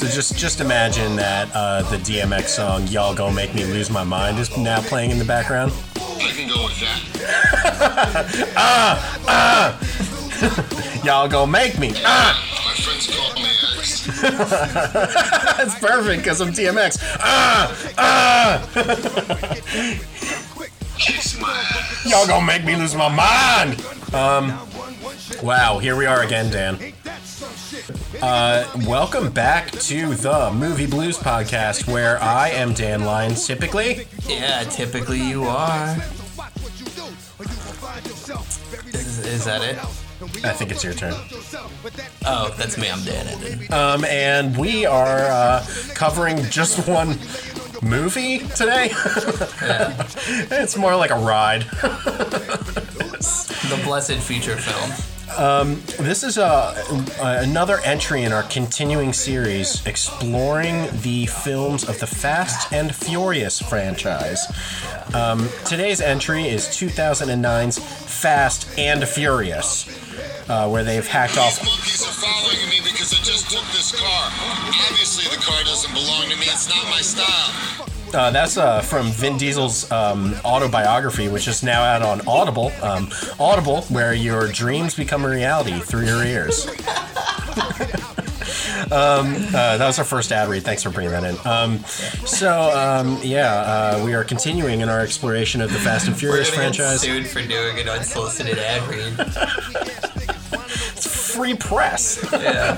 It's. So just just imagine that uh, the DMX song "Y'all Gonna Make Me Lose My Mind" is now playing in the background. I can go with that. Y'all gonna make me. Ah, My friends call me X. that's perfect because I'm DMX. Ah, ah. Kiss my ass. Y'all gonna make me lose my mind. Um, wow, here we are again, Dan. Uh, welcome back to the Movie Blues podcast, where I am Dan Lyons, typically. Yeah, typically you are. Is, is that it? I think it's your turn. Oh, that's me. I'm Dan. Um, and we are uh, covering just one movie today. Yeah. it's more like a ride. The blessed feature film. This is uh, another entry in our continuing series exploring the films of the Fast and Furious franchise. Um, today's entry is 2009's Fast and Furious, uh, where they've hacked These off. monkeys are following me because I just took this car. Obviously, the car doesn't belong to me. It's not my style. Uh, that's uh, from Vin Diesel's um, autobiography, which is now out on Audible. Um, Audible, where your dreams become a reality through your ears. um, uh, that was our first ad read. Thanks for bringing that in. Um, so, um, yeah, uh, we are continuing in our exploration of the Fast and Furious We're get franchise. sued for doing an unsolicited ad read. Free press Yeah,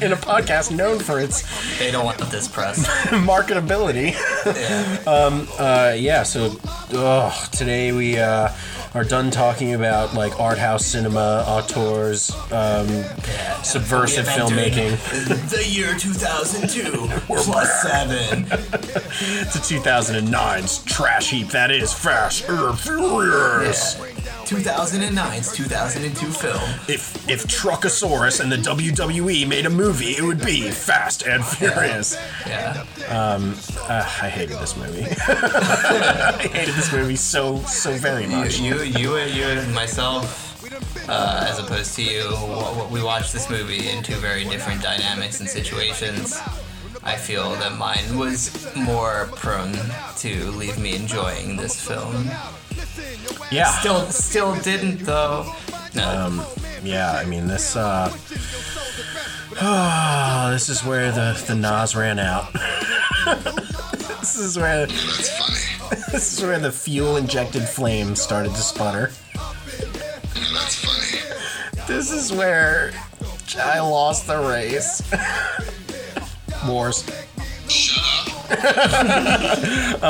in a podcast known for its they don't want this press. marketability. Yeah. Uh, yeah, so ugh, today we uh, are done talking about like art house cinema, auteurs, um, yeah. subversive We have been doing filmmaking The year 2002 plus seven. to 2009's trash heap that is Fast and Furious. Yeah. 2009's 2002 film. If if Truckosaurus and the WWE made a movie, it would be Fast and Furious. Yeah. Uh, I hated this movie. I hated this movie so so very much. You, you, you, and myself, uh, as opposed to you, we watched this movie in two very different dynamics and situations. I feel that mine was more prone to leave me enjoying this film. Yeah. Still, still didn't though. No, Yeah, I mean this. Uh, this is where the the NOS ran out. this is where this is where the fuel injected flame started to sputter. That's funny. This is where I lost the race. Wars. Shut up.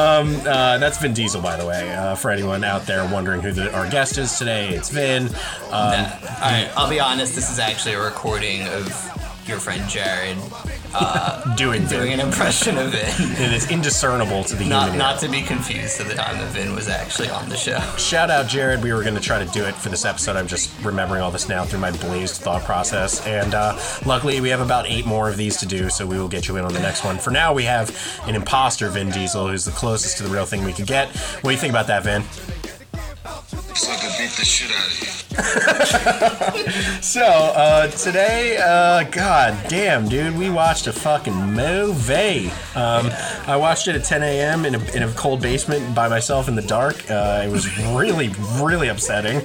Uh, that's Vin Diesel, by the way. Uh, for anyone out there wondering who the, our guest is today, it's Vin. Um, Nah. Alright, I'll be honest, this is actually a recording of your friend Jared doing doing an impression of it. and it's indiscernible to the Not, human ear. not to be confused to the time that Vin was actually on the show. Shout out, Jared. We were going to try to do it for this episode. I'm just remembering all this now through my blazed thought process. And uh, luckily, we have about eight more of these to do, so we will get you in on the next one. For now, we have an imposter, Vin Diesel, who's the closest to the real thing we could get. What do you think about that, Vin? So I could beat the shit out of you. So, uh, today, uh, god damn, dude, we watched a fucking movie. Um, I watched it at 10 a.m. In a, in a cold basement by myself in the dark. Uh, it was really, really upsetting.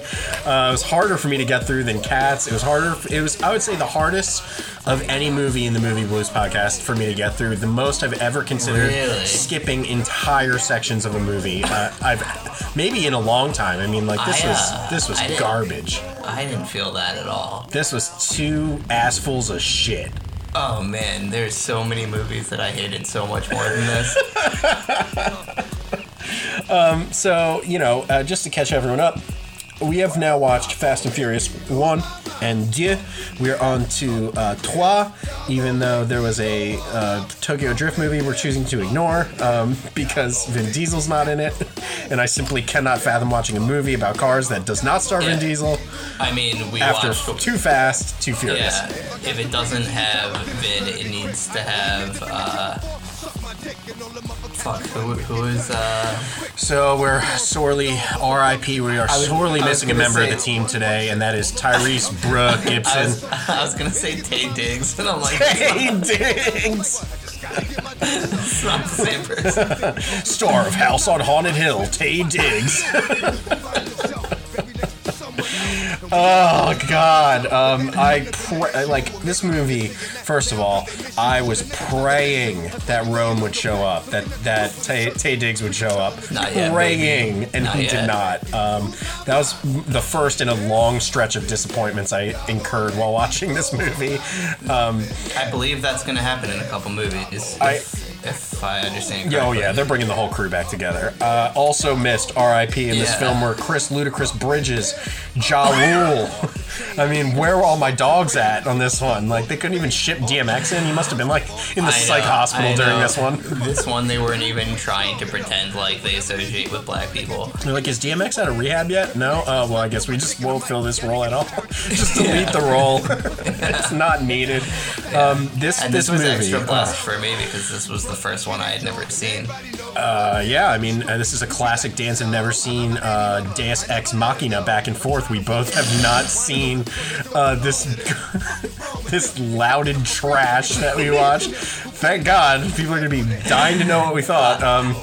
Uh, it was harder for me to get through than Cats. It was harder, it was, I would say, the hardest of any movie in the Movie Blues podcast for me to get through. The most I've ever considered Really? skipping entire sections of a movie. Uh, I've maybe in a long time. I mean, like, this I, was, uh, this was I garbage. I didn't feel that at all. This was two assfuls of shit. Oh man, there's so many movies that I hated so much more than this. So, you know, uh, just to catch everyone up, we have now watched Fast and Furious 1 and 2. We're on to uh, Trois, even though there was a uh, Tokyo Drift movie we're choosing to ignore um, because Vin Diesel's not in it. And I simply cannot fathom watching a movie about cars that does not star Vin Diesel I mean, we after watched. Too Fast, Too Furious. Yeah, if it doesn't have Vin, it needs to have uh, fuck, who, who is, uh, So we're sorely RIP. We are sorely missing a member of the team today, and that is Tyrese Brooke I Gibson. was, I was gonna say Taye Diggs, but I'm like, Taye Diggs! it's not the same person. Star of House on Haunted Hill, Taye Diggs. oh God! Um, I pr- like this movie. First of all, I was praying that Rome would show up, that that Taye, Taye Diggs would show up. Not yet, praying, and Not he yet. did not. Um, that was the first in a long stretch of disappointments I incurred while watching this movie. Um, I believe that's gonna happen in a couple movies. I- if I understand Yeah, oh yeah, they're bringing the whole crew back together. Uh, also missed R.I.P. in this film were Chris Ludacris Bridges, Ja Rule. I mean, where were all my dogs at on this one? Like, they couldn't even ship DMX in. He must have been like in the I psych know, hospital during this one. This one, they weren't even trying to pretend like they associate with black people. They're like, is DMX out of rehab yet? No. Uh, well, I guess we just won't fill this role at all. just delete the role. it's not needed. Um, this And this, this, was movie. extra uh, for me because this was the first one I had never seen. Uh, yeah, I mean, uh, this is a classic dance I've never seen. Uh, Deus Ex Machina back and forth. We both have not seen uh, this this lauded trash that we watched. Thank God, people are gonna be dying to know what we thought. Um,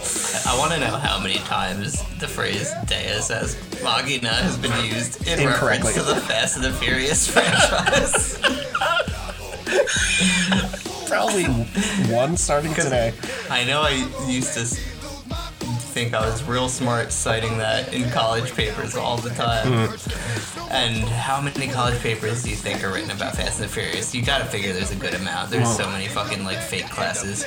I want to know how many times the phrase Deus as Machina has been used in Incorrectly. reference to the Fast and the Furious franchise. probably one starting today. I know I used to think I was real smart citing that in college papers all the time. Hmm. And how many college papers do you think are written about Fast and the Furious? You gotta figure there's a good amount. There's so many fucking like fake classes.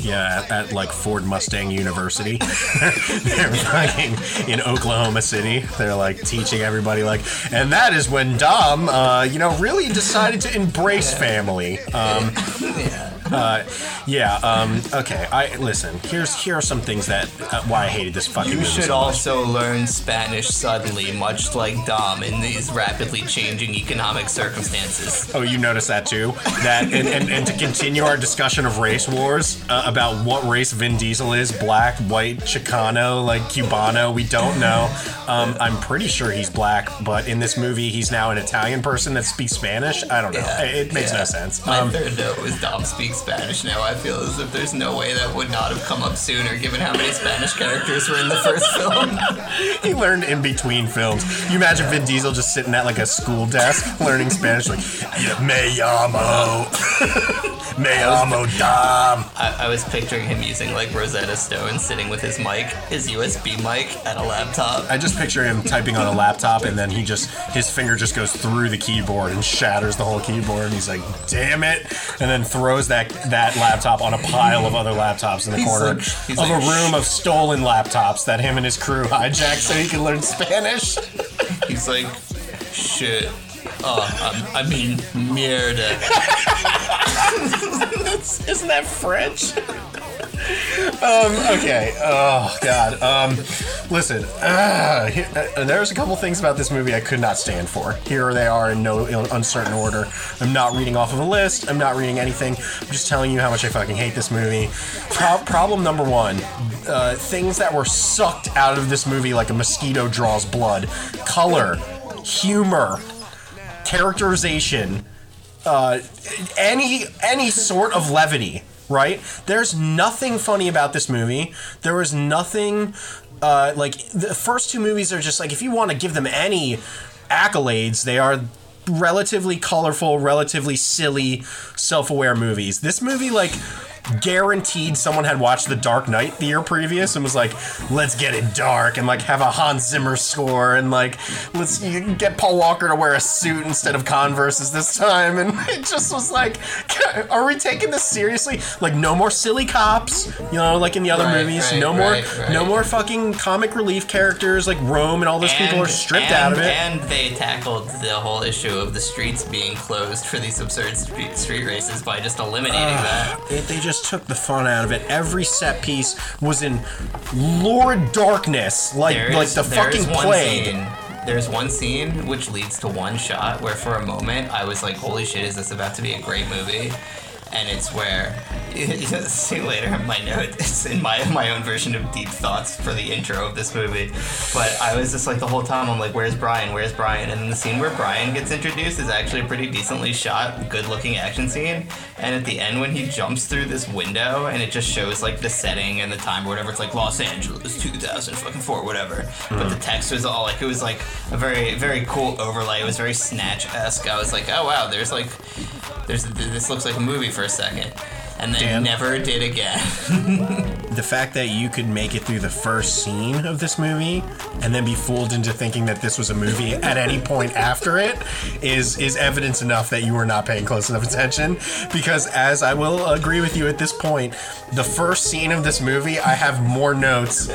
Yeah, at, at like Ford Mustang University. They're fucking in Oklahoma City. They're like teaching everybody like, and that is when Dom, uh, you know, really decided to embrace family. Um, Yeah. Uh, yeah. Um, okay. I listen. Here's here are some things that uh, why I hated this fucking You movie should so also learn Spanish suddenly, much like Dom in these rapidly changing economic circumstances. Oh, you noticed that too? That and, and, and to continue our discussion of race wars uh, about what race Vin Diesel is, black, white, Chicano, like Cubano, we don't know. Um, I'm pretty sure he's black, but in this movie he's now an Italian person that speaks Spanish. I don't know. Yeah, it, it makes yeah. no sense. My Um, third note was Dom speaks Spanish now. I feel as if there's no way that would not have come up sooner, given how many Spanish characters were in the first film. he learned in between films. You imagine Vin Diesel just sitting at like a school desk learning Spanish, like Me llamo, Me um, Dom. I, I was picturing him using like Rosetta Stone, sitting with his mic, his USB mic, at a laptop. I just picture him typing on a laptop and then he just his finger just goes through the keyboard and shatters the whole keyboard and he's like, "Damn it!" and then throws that that laptop on a pile of other laptops in the He's corner like- of like, a room of stolen laptops that him and his crew hijacked so he can learn Spanish. He's like, shit. Oh, um, I mean, mierda. Isn't that French? um, okay. Oh God. Um, listen. Uh, here, uh, there's a couple things about this movie I could not stand for. Here they are in no uncertain order. I'm not reading off of a list. I'm not reading anything. I'm just telling you how much I fucking hate this movie. Pro- problem number one: uh, things that were sucked out of this movie like a mosquito draws blood. Color, humor, characterization uh, any any sort of levity, right? There's nothing funny about this movie. There was nothing uh, like the first two movies are just like if you want to give them any accolades, they are relatively colorful, relatively silly, self-aware movies. This movie like guaranteed someone had watched The Dark Knight the year previous and was like, let's get it dark and like have a Hans Zimmer score and like let's get Paul Walker to wear a suit instead of Converses this time and it just was like, are we taking this seriously? Like no more silly cops, you know, like in the other Right, movies. right, no more, right, no more fucking comic relief characters like Rome and all those people are stripped and- out of it. And they tackled the whole issue of the streets being closed for these absurd street, street races by just eliminating that. It, they just took the fun out of it. Every set piece was in lurid darkness, like There like is- the fucking plague. Scene, there's one scene which leads to one shot where, for a moment, I was like, "Holy shit, is this about to be a great movie?" And it's where See later. My note. It's in my my own version of deep thoughts for the intro of this movie. But I was just like the whole time. I'm like, "Where's Brian? Where's Brian?" And then the scene where Brian gets introduced is actually a pretty decently shot, good-looking action scene. And at the end, when he jumps through this window and it just shows like the setting and the time or whatever, it's like Los Angeles 2004, whatever. But the hmm. text was all like it was like a very very cool overlay. It was very snatch-esque. I was like, "Oh wow, there's like." There's, this looks like a movie for a second, and then Dan? never did again. the fact that you could make it through the first scene of this movie and then be fooled into thinking that this was a movie at any point after it is is evidence enough that you were not paying close enough attention because as I will agree with you at this point the first scene of this movie I have more notes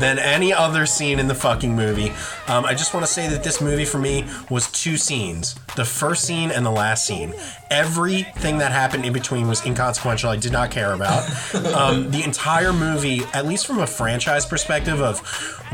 than any other scene in the fucking movie um, I just want to say that this movie for me was two scenes the first scene and the last scene everything that happened in between was inconsequential I did not care about um, the entire movie, at least from a franchise perspective, of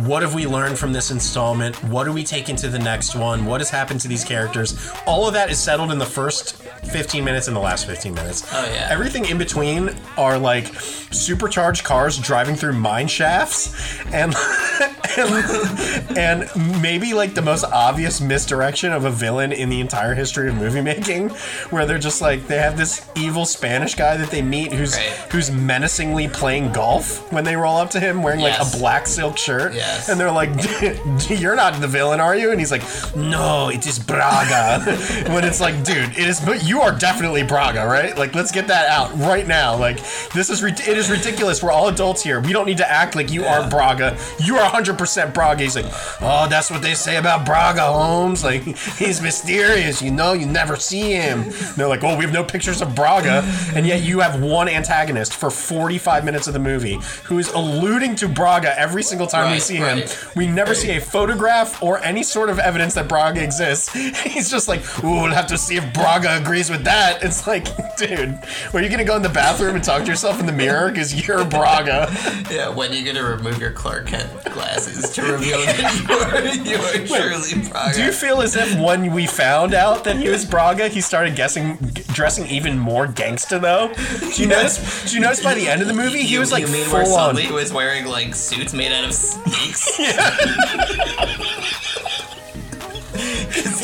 what have we learned from this installment? What do we take into the next one? What has happened to these characters? All of that is settled in the first 15 minutes and the last 15 minutes. Oh, yeah. Everything in between are like supercharged cars driving through mine shafts and and, and maybe like the most obvious misdirection of a villain in the entire history of movie making where they're just like they have this evil Spanish guy that they meet who's Right. who's menacingly playing golf when they roll up to him wearing like a black silk shirt. Yes. and they're like you're not the villain are you? And he's like no it is Braga. When it's like dude it is but you are definitely Braga right? Like let's get that out right now. Like this is it is ridiculous. We're all adults here. We don't need to act like you are Braga. You are 100% Braga. He's like oh that's what they say about Braga Holmes like he's mysterious you know you never see him And they're like oh we have no pictures of Braga and yet you have one antagonist for 45 minutes of the movie who is alluding to Braga every single time we Right, see him we never see a photograph or any sort of evidence that Braga exists. He's just like, ooh, we'll have to see if Braga agrees with that. It's like, dude, are you gonna go in the bathroom and talk to yourself in the mirror because you're Braga? yeah, when are you gonna remove your Clark Kent glasses to reveal that you are, you are truly Braga? Do you feel as if when we found out that he was Braga, he started guessing, dressing even more gangsta though? Do you notice? Do you notice by the end of the movie he You- was like you mean where full on? Sully was wearing like suits made out of snakes?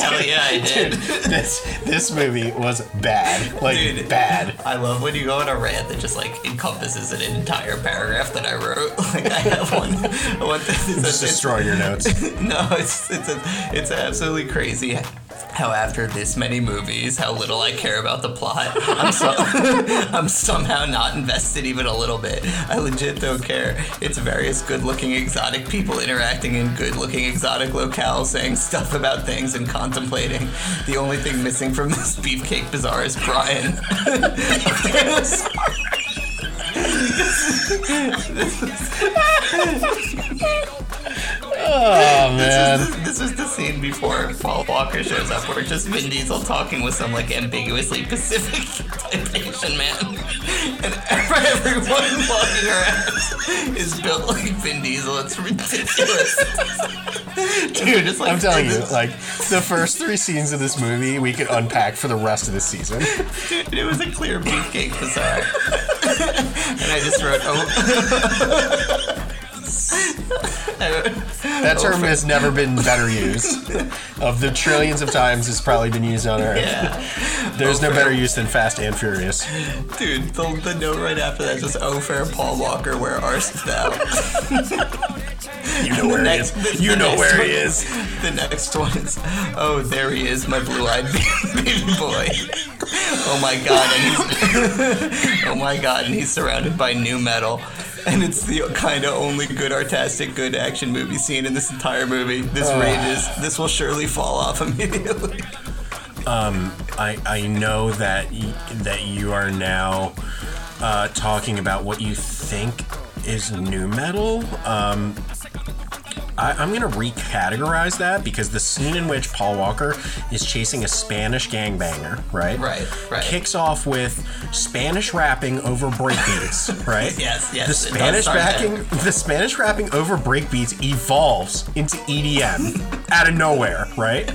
Hell yeah, I did. This this movie was bad, like Dude. bad. I love when you go on a rant that just like encompasses an entire paragraph that I wrote. Like I have one, one thing that Just destroy your notes. no, it's it's a, it's absolutely crazy how after this many movies, how little I care about the plot. I'm so, I'm somehow not invested even a little bit. I legit don't care. It's various good-looking exotic people interacting in good-looking exotic locales, saying stuff about things and contemplating. The only thing missing from this beefcake bazaar is Brian. Oh man. This is the scene before Paul Walker shows up, where it's just Vin Diesel talking with some like ambiguously Pacific type Asian man, and everyone walking around is built like Vin Diesel. It's ridiculous, dude. It's like I'm telling you, like the first three scenes of this movie, we could unpack for the rest of the season. dude, it was a clear beefcake bazaar, and I just wrote, oh. That term has never been better used. Of the trillions of times it's probably been used on Earth, yeah. there's no Oh, better use than Fast and Furious. Dude, the, the note right after that is just, oh, fair Paul Walker, where art thou? You know where he is. the- You know next where one- he is. The next one is, oh, there he is, my blue-eyed baby boy. Oh my god, and he's, oh my god, and he's surrounded by new metal. And it's the kind of only good artistic, good action movie scene in this entire movie. This rages. This will surely fall off immediately. Um, I, I know that y- that you are now uh, talking about what you think is new metal. Um, I, I'm going to recategorize that because the scene in which Paul Walker is chasing a Spanish gangbanger, right? Right, right. Kicks off with Spanish rapping over breakbeats, right? Yes, yes, The Spanish backing, the Spanish rapping over breakbeats evolves into EDM out of nowhere, right?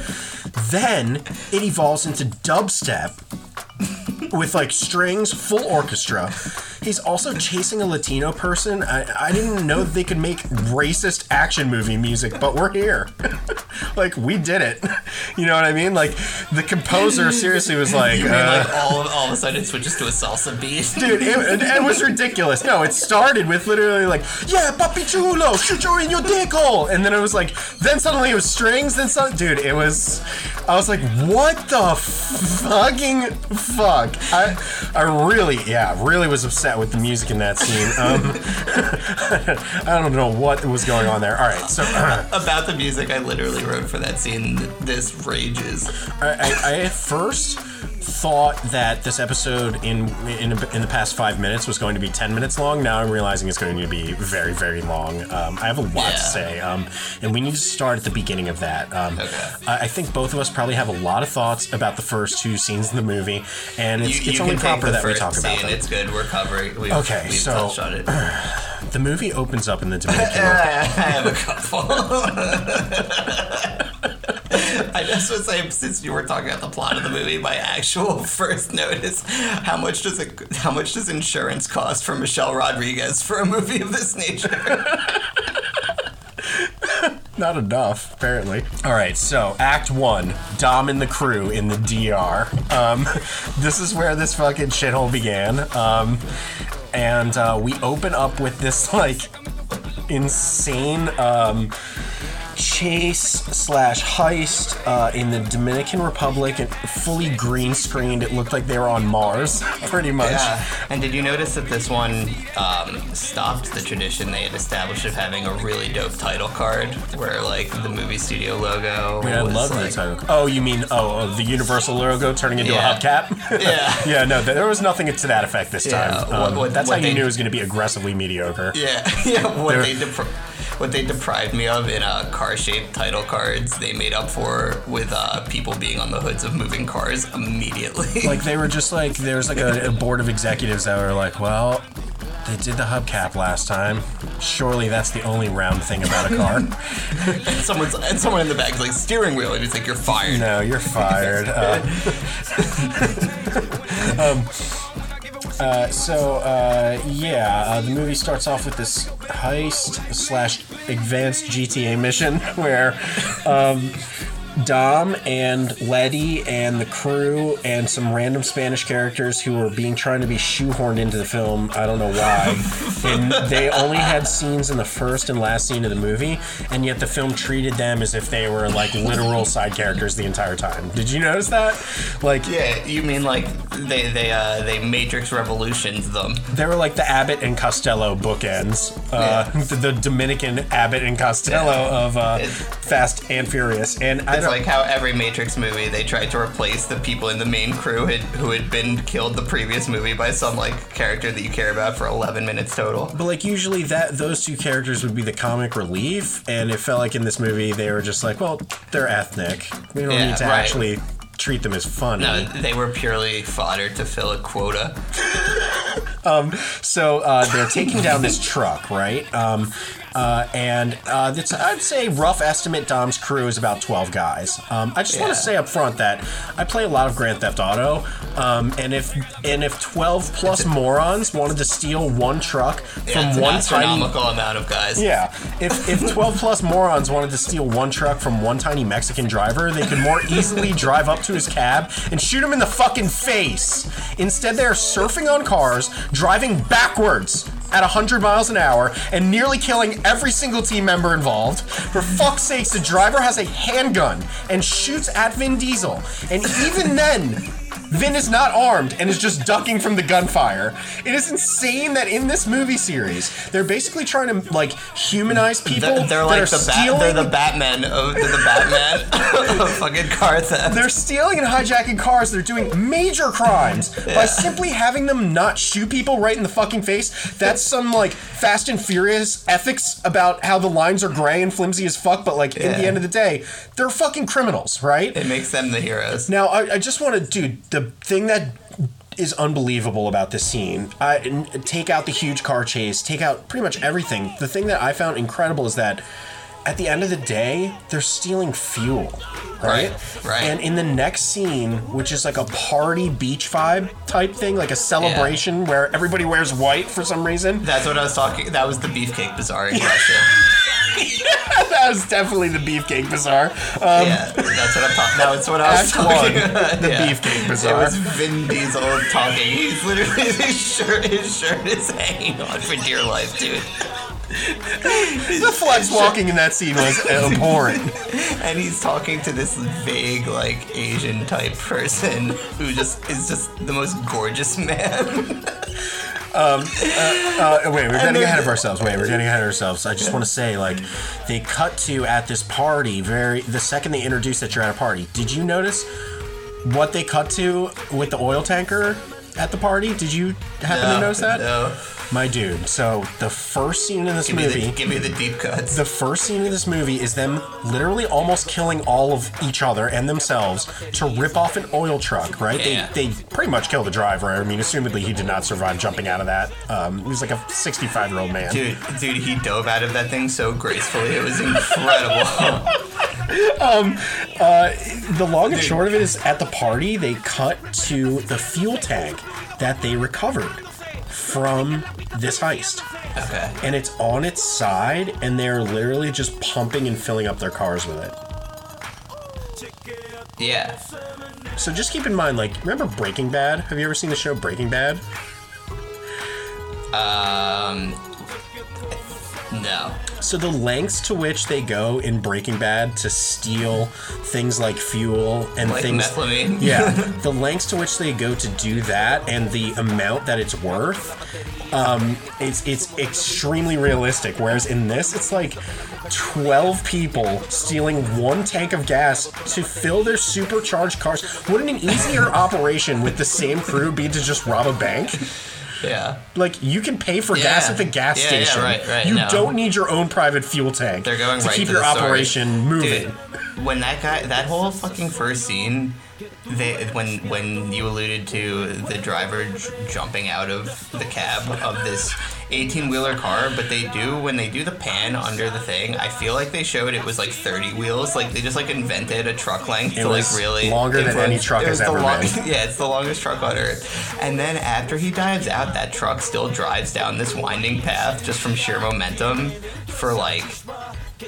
Then it evolves into dubstep with like strings, full orchestra. He's also chasing a Latino person. I, I didn't know that they could make racist action movie music, but we're here. like we did it. You know what I mean? Like the composer seriously was like, mean uh, like all of, all of a sudden it switches to a salsa beat? dude, it, it, it was ridiculous. No, it started with literally like, yeah, papi chulo, shoot you in your dick hole, and then it was like, then suddenly it was strings, then some, dude, it was, I was like, what the fucking fuck? I, I really, yeah, really was upset with the music in that scene. Um, I don't know what was going on there. All right, so. About the music, I literally wrote for that scene. This rages. I, I, I at first thought that this episode in, in in the past five minutes was going to be ten minutes long. Now I'm realizing it's going to be very very long. Um, I have a lot Yeah. to say, um, and we need to start at the beginning of that. Um, Okay. I, I think both of us probably have a lot of thoughts about the first two scenes in the movie, and it's, You, it's you only proper that we talk about them. It's good. We're covering. We've, Okay, we've so- it. The movie opens up in the Dominican. I have a couple. I just would say, since you were talking about the plot of the movie, my actual first notice: how much does it, how much does insurance cost for Michelle Rodriguez for a movie of this nature? Not enough, apparently. All right, so Act One, Dom and the crew in the DR. Um, this is where this fucking shithole began. Um, and uh, we open up with this like insane um, chase slash heist uh, in the Dominican Republic, and fully green screened. It looked like they were on Mars, pretty much. Yeah. And did you notice that this one um, stopped the tradition they had established of having a really dope title card, where like the movie studio logo? I mean, I love like, the title. Oh, you mean oh, oh the Universal logo turning into Yeah. a hubcap? Yeah. yeah, no, there was nothing to that effect this time. what- Um, what- that's what how you knew it was going to be aggressively mediocre. Yeah, yeah. What they what they deprived me of in uh, car-shaped title cards, they made up for with uh, people being on the hoods of moving cars immediately. Like they were just like there was like a, a board of executives that were like, well. They did the hubcap last time. Surely that's the only round thing about a car. and someone's and someone in the back's like steering wheel, and it's like you're fired. no, you're fired. Uh, um, uh, so uh, yeah, uh, the movie starts off with this heist slash advanced GTA mission where um, Dom and Letty and the crew and some random Spanish characters who were being trying to be shoehorned into the film. I don't know why. and they only had scenes in the first and last scene of the movie, and yet the film treated them as if they were like literal side characters the entire time. Did you notice that? Like Yeah, you mean like they they uh, they Matrix Revolutions them? they were like the Abbott and Costello bookends. Uh, the, the Dominican Abbott and Costello of uh, Fast and Furious. And I Like how every Matrix movie they tried to replace the people in the main crew had, who had been killed the previous movie by some like character that you care about for 11 minutes total. But like usually that those two characters would be the comic relief, and it felt like in this movie they were just like, well, they're ethnic. We don't Yeah, need to right. actually treat them as funny. No, they were purely fodder to fill a quota. So uh, they're taking down this truck, right? Um, uh, and uh, it's, I'd say rough estimate Dom's crew is about 12 guys. Um, I just want to say up front that I play a lot of Grand Theft Auto, um, and if and if 12 plus morons wanted to steal one truck Yeah, from one tiny amount of guys. Yeah, if, if 12 plus morons wanted to steal one truck from one tiny Mexican driver, they could more easily drive up to his cab and shoot him in the fucking face. Instead, they're surfing on cars, driving backwards at 100 miles an hour, and nearly killing every single team member involved. For fuck's sakes, the driver has a handgun and shoots at Vin Diesel. And even then, Vin is not armed and is just ducking from the gunfire. It is insane that in this movie series, they're basically trying to like humanize people. They're, they're like the bat, stealing. they're the Batman of the Batman of fucking car theft. They're stealing and hijacking cars. They're doing major crimes Yeah. by simply having them not shoot people right in the fucking face. That's some like Fast and Furious ethics about how the lines are gray and flimsy as fuck. But like at the end of the day, they're fucking criminals, right? it makes them the heroes. Now, I, I just want to, dude, the thing that is unbelievable about this scene, I, n- take out the huge car chase, take out pretty much everything. The thing that I found incredible is that at the end of the day, they're stealing fuel. Right? Right, right. And in the next scene, which is like a party beach vibe type thing, like a celebration where everybody wears white for some reason. That's what I was talking. That was the beefcake bazaar impression. that was definitely the beefcake bazaar. Um, yeah, that's what I'm talking. That's what I was talking one, about. the yeah. beefcake Bazaar. It was Vin Diesel talking. He's literally his shirt. His shirt is hanging on for dear life, dude. the flex walking in that scene was abhorrent. And he's talking to this vague, like Asian type person who just is just the most gorgeous man. Uh, wait, we're getting ahead of ourselves. Wait, we're getting ahead of ourselves. I just want to say, like, they cut to at this party. Very the second they introduce that you're at a party. Did you notice what they cut to with the oil tanker at the party? Did you happen to No, notice that? No. My dude. So the first scene in this Give me, movie. the, give me the deep cuts. the first scene in this movie is them literally almost killing all of each other and themselves to rip off an oil truck, right? Yeah. They, they pretty much kill the driver. I mean, assumedly he did not survive jumping out of that. Um, he was like a 65 year old man. Dude, dude, he dove out of that thing so gracefully. It was incredible. um, uh, The long and short of it is at the party, they cut to the fuel tank that they recovered from this heist. okay. And it's on its side, and they're literally just pumping and filling up their cars with it. Yeah. So just keep in mind, like, remember Breaking Bad? Have you ever seen the show Breaking Bad? Um. No. So the lengths to which they go in Breaking Bad to steal things like fuel and Like things methylamine. Yeah, the lengths to which they go to do that and the amount that it's worth, um, it's it's extremely realistic. Whereas in this, it's like twelve people stealing one tank of gas to fill their supercharged cars. Wouldn't an easier operation with the same crew be to just rob a bank? Yeah. Like you can pay for gas at the gas Yeah, yeah, station. right, right, you no. don't need your own private fuel tank. They're going to right keep to your operation moving. Dude, when that guy, that whole fucking first scene, they when when you alluded to the driver j- jumping out of the cab of this 18 wheeler car, but they do when they do the pan under the thing. I feel like they showed it was like 30 wheels. Like they just like invented a truck length It to like really longer than any truck has ever long- been. Yeah, it's the longest truck on earth. And then after he dives out, that truck still drives down this winding path just from sheer momentum for like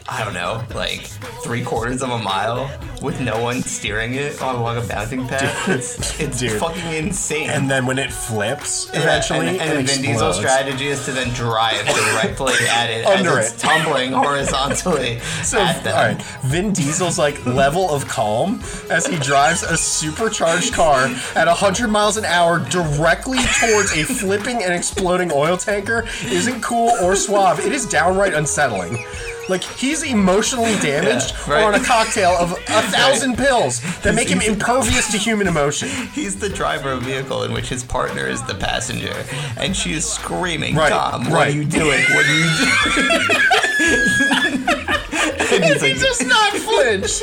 I don't know, like three quarters of a mile with no one steering it on along a bouncing path. It's it's Dude. fucking insane. and then when it flips Yeah, eventually, and, and it Vin Diesel's strategy is to then drive directly at it Under as it's it. tumbling horizontally So, at them. all right, Vin Diesel's like level of calm as he drives a supercharged car at 100 miles an hour directly towards a flipping and exploding oil tanker isn't cool or suave. It is downright unsettling. Like he's emotionally damaged Yeah, right. or on a cocktail of a thousand pills that make him impervious to human emotion. He's the driver of a vehicle in which his partner is the passenger, and she is screaming, Right, "Dom, what are you doing? What are you doing?" and he's He does not flinch.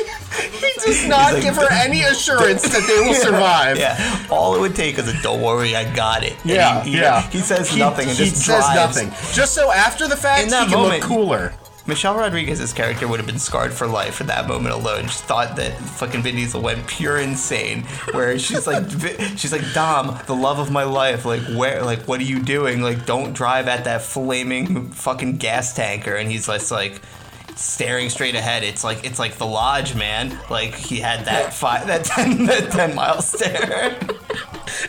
He does not like, give her any assurance that they will survive. Yeah, all it would take is a "Don't worry, I got it." And Yeah, he, he- yeah. He says He- nothing and he just says drives. nothing, just so after the fact he can moment- look cooler. Michelle Rodriguez's character would have been scarred for life for that moment alone. She thought that fucking Vin Diesel went pure insane. Where she's like, she's like, Dom, the love of my life. Like, where, like, what are you doing? Like, don't drive at that flaming fucking gas tanker. And he's just like. Staring straight ahead, it's like it's like the lodge, man. Like he had that five, that ten, that ten mile stare.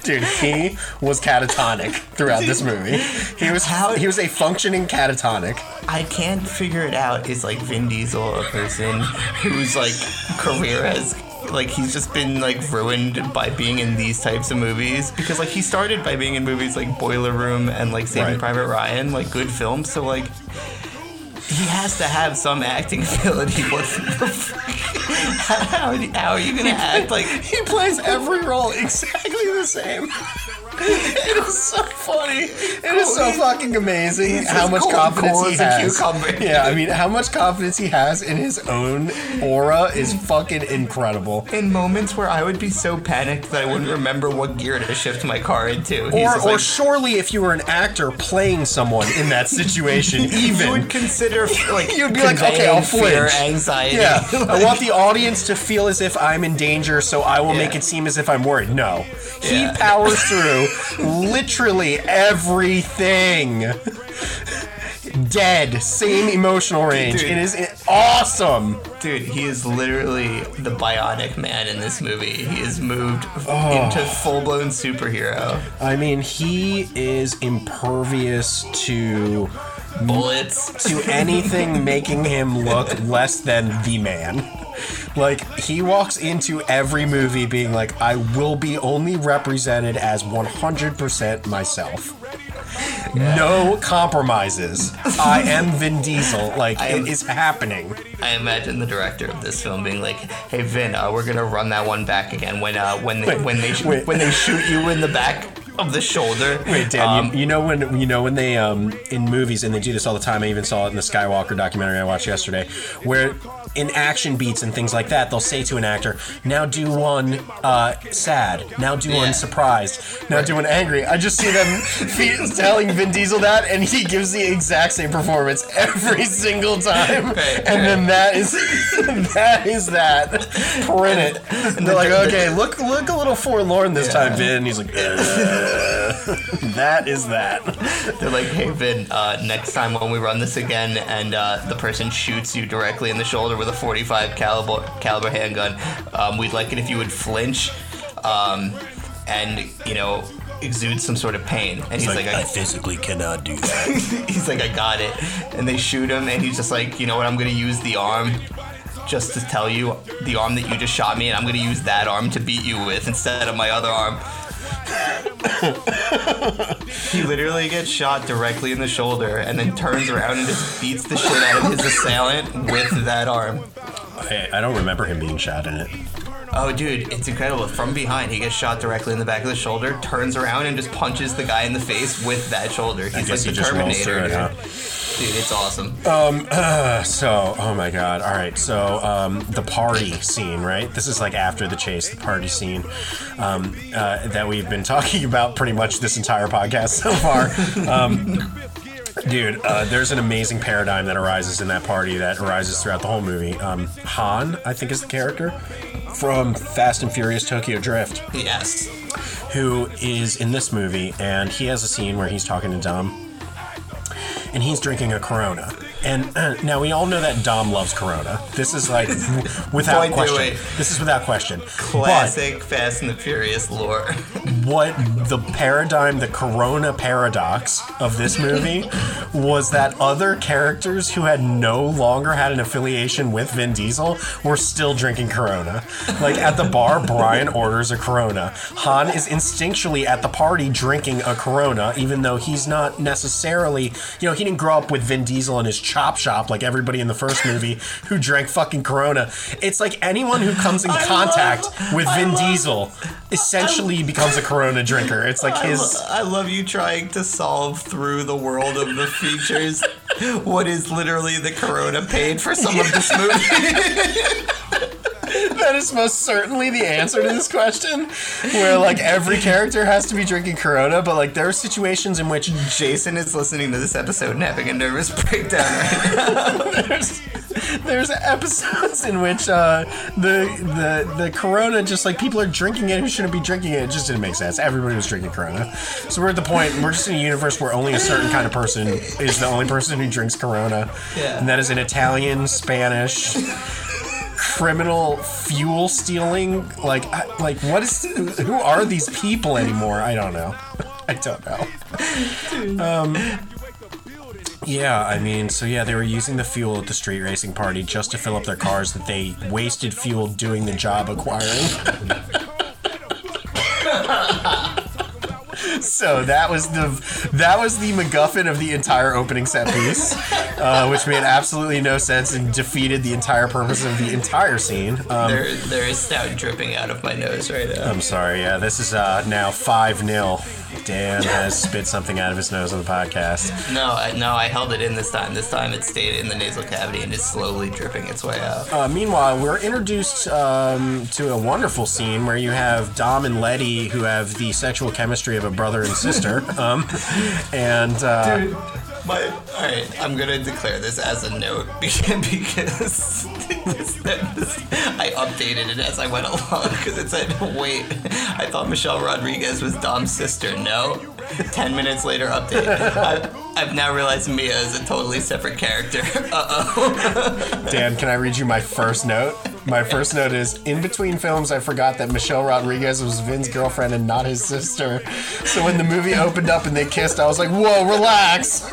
Dude, he was catatonic throughout this movie. He was How- he was a functioning catatonic. I can't figure it out. Is like Vin Diesel a person whose like career has like he's just been like ruined by being in these types of movies because like he started by being in movies like Boiler Room and like Saving Right. Private Ryan, like good films. So like he has to have some acting ability. What the fuck? How, how are you gonna act like? He plays every role exactly the same. It is so funny. It is so fucking amazing how much confidence he has. Yeah, I mean, how much confidence he has in his own aura is fucking incredible. In moments where I would be so panicked that I wouldn't remember what gear to shift my car into. He's Or, just or like, surely, if you were an actor playing someone in that situation, You even would consider like You'd be like, okay, I'll fear, flinch. anxiety. Yeah, I want the audience to feel as if I'm in danger, so I will make Yeah. it seem as if I'm worried. No, he Yeah. powers through literally everything. Dead, same emotional range. Dude. It is awesome. Dude, he is literally the bionic man in this movie. He is moved Oh. into full blown superhero. I mean, he is impervious to Bullets. to anything making him look less than the man. Like he walks into every movie being like, "I will be only represented as 100% myself." No compromises. I am Vin Diesel. Like I it is happening. I imagine the director of this film being like, "Hey Vin, uh, we're gonna run that one back again when uh, when they Wait, when they wait. when they shoot you in the back of the shoulder." Wait, Dan, Um, you, you know when you know when they um in movies and they do this all the time. I even saw it in the Skywalker documentary I watched yesterday, where in action beats and things like that, they'll say to an actor, "Now do one uh, sad, now do Yeah. one surprised, now do one angry." I just see them telling Vin Diesel that, and he gives the exact same performance every single time, Right, and then that is that is that. Print it. And they're like, "Okay, look look a little forlorn this Yeah. time, Vin." He's like. "Uh." That is that. They're like, "Hey Vin, uh, next time when we run this again, and uh, the person shoots you directly in the shoulder with a 45 caliber caliber handgun, um, we'd like it if you would flinch, um, and you know." exude some sort of pain and he's like, I, physically cannot do that. he's like I got it and they shoot him and he's just like you know what I'm gonna use the arm just to tell you the arm that you just shot me and I'm gonna use that arm to beat you with instead of my other arm he literally gets shot directly in the shoulder and then turns around and just beats the shit out of his assailant with that arm I, I don't remember him being shot in it. Oh dude it's incredible from behind he gets shot directly in the back of the shoulder turns around and just punches the guy in the face with that shoulder he's I like the he just rolls through terminator it, dude. huh? dude it's awesome Um, So, oh my god. All right. So, um, the party scene, right? This is like after the chase, the party scene um, uh, that we've been talking about pretty much this entire podcast so far. Um, dude, uh, there's an amazing paradigm that arises in that party that arises throughout the whole movie. Um, Han, I think, is the character from Fast and Furious Tokyo Drift. yes who is in this movie, and he has a scene where he's talking to Dom, and he's drinking a Corona. And uh, now we all know that Dom loves Corona. This is like without question. This is without question. classic Fast and the Furious lore. What the paradigm, the Corona paradox of this movie was that other characters who had no longer had an affiliation with Vin Diesel were still drinking Corona. Like at the bar, Brian orders a Corona. Han is instinctually at the party drinking a Corona, even though he's not necessarily, you know, he didn't grow up with Vin Diesel and his chop shop like everybody in the first movie who drank fucking Corona. It's like anyone who comes in contact love- with I Vin love- Diesel essentially becomes a Corona drinker. It's like I, his. lo- I love you trying to solve through the world of the features what is literally the Corona paid for some of this movie. That is most certainly the answer to this question, where like every character has to be drinking Corona, but like there are situations in which Jason is listening to this episode and having a nervous breakdown right now. there's there's episodes in which uh, the the the Corona just like people are drinking it who shouldn't be drinking it. It just didn't make sense. Everybody was drinking Corona, so we're at the point. We're just in a universe where only a certain kind of person is the only person who drinks Corona, Yeah. and that is an Italian, Spanish. Criminal fuel stealing? Like I, like what is who are these people anymore? I don't know. I don't know. Um yeah i mean so yeah they were using the fuel at the street racing party just to fill up their cars that they wasted fuel doing the job acquiring So that was the that was the MacGuffin of the entire opening set piece, uh, which made absolutely no sense and defeated the entire purpose of the entire scene. Um, there, there is stout dripping out of my nose right now. I'm sorry. Yeah, this is uh, now five 0 Dan has spit something out of his nose on the podcast. No, I, no, I held it in this time. This time it stayed in the nasal cavity and is slowly dripping its way out. Uh, meanwhile, we're introduced um, to a wonderful scene where you have Dom and Letty, who have the sexual chemistry of a brother and sister. um, and uh, All right, I'm gonna declare this as a note because, because I updated it as I went along because it said, "Wait, I thought Michelle Rodriguez was Dom's sister." No. Ten minutes later, update. I, I've now realized Mia is a totally separate character. Uh oh. Dan, can I read you my first note? My first note is In between films, I forgot that Michelle Rodriguez was Vin's girlfriend and not his sister. So when the movie opened up and they kissed, I was like, whoa, relax.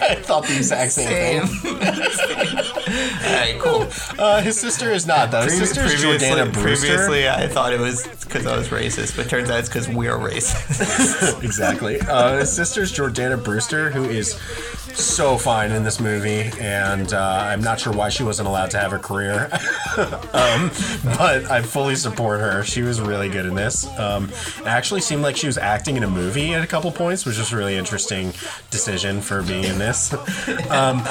I thought the exact same Same. thing. All right, cool. Uh, his sister is not, though. His sister is Jordana Brewster. previously, I thought it was because I was racist, but turns out it's because we're racist. exactly. Uh, his sister's Jordana Brewster, who is so fine in this movie, and uh, I'm not sure why she wasn't allowed to have a career. um, but I fully support her. She was really good in this. Um, it actually seemed like she was acting in a movie at a couple points, which was a really interesting decision for being in this. Um,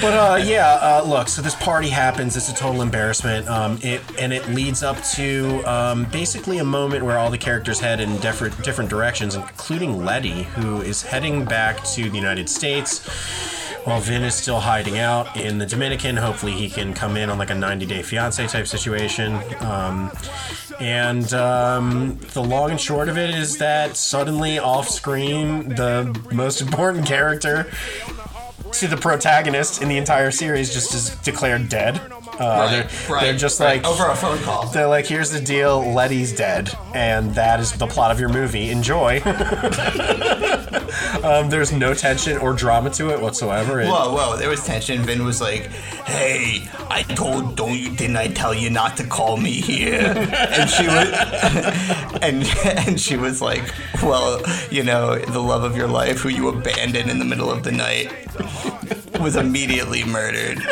but uh, yeah, uh, look. So this party happens. It's a total embarrassment. Um, it and it leads up to um, basically a moment where all the characters head in different different directions, including Letty, who is heading back to the United States. While Vin is still hiding out in the Dominican, hopefully he can come in on like a 90 day fiance type situation. Um, and um, the long and short of it is that suddenly off screen, the most important character to the protagonist in the entire series just is declared dead. Uh, they're, they're just right. like over a phone call. they're like, here's the deal, Letty's dead, and that is the plot of your movie. Enjoy. um, there's no tension or drama to it whatsoever. It- Whoa, whoa! There was tension. Vin was like, "Hey, I told, don't you? Didn't I tell you not to call me here?" And she was, and and she was like, "Well, you know, the love of your life, who you abandoned in the middle of the night, was immediately murdered."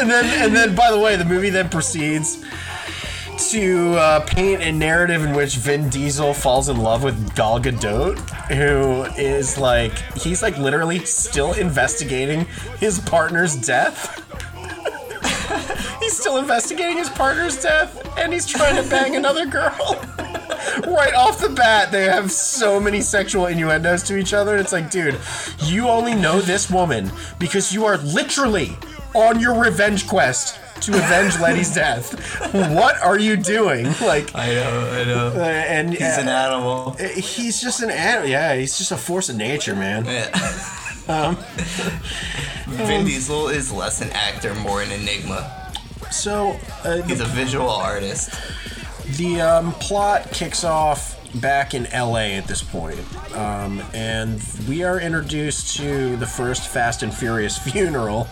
and then and then by the way, the movie then proceeds to uh, paint a narrative in which Vin Diesel falls in love with Gal Gadot, who is like he's like literally still investigating his partner's death. he's still investigating his partner's death, and he's trying to bang another girl. Right off the bat, they have so many sexual innuendos to each other. It's like, dude, you only know this woman because you are literally on your revenge quest to avenge Letty's death. What are you doing? Like, I know, I know. uh, and He's an animal. he's just an animal. Yeah, he's just a force of nature, man. Yeah. Vin Diesel is less an actor, more an enigma. So, uh, He's a visual artist. The um, plot kicks off back in LA at this point, um, and we are introduced to the first Fast and Furious funeral,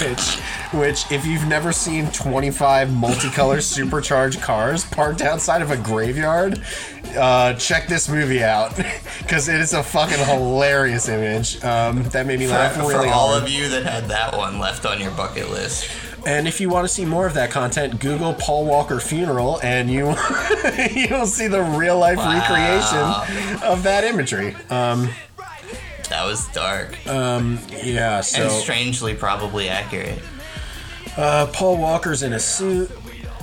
which, which if you've never seen 25 multicolored supercharged cars parked outside of a graveyard, uh, check this movie out because it is a fucking hilarious image. Um, that made me laugh For, really for all hard. of you that had that one left on your bucket list. And if you want to see more of that content, Google Paul Walker funeral, and you you'll see the real life recreation of that imagery. Um, That was dark. yeah, so and strangely probably accurate. uh, Paul Walker's in a suit.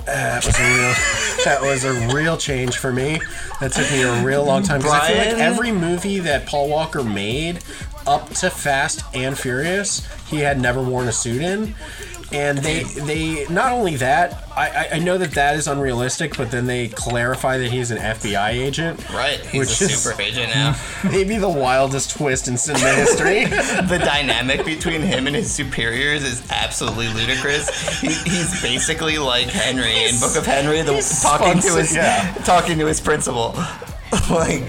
That was a real. that was a real change for me. That took me a real long time because I feel like every movie that Paul Walker made, up to Fast and Furious, he had never worn a suit in. And they, they not only that, I, I- know that that is unrealistic, but then they clarify that he's an FBI agent, Right, he's Which a is- super agent now. maybe the wildest twist in cinema history. the dynamic between him and his superiors is absolutely ludicrous. He, he's basically like Henry in Book of Henry, the, he's talking to his yeah. talking to his principal. like,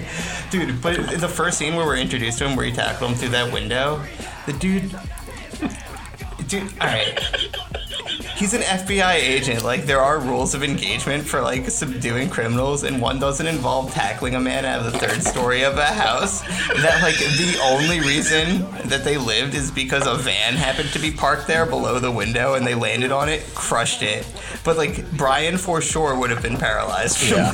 dude, but in the first scene where we're introduced to him, where he tackled him through that window, the dude, dude, all right. He's an FBI agent. Like there are rules of engagement for like subduing criminals, and one doesn't involve tackling a man out of the third story of a house. That like the only reason that they lived is because a van happened to be parked there below the window, and they landed on it, crushed it. But like Brian for sure would have been paralyzed Yeah.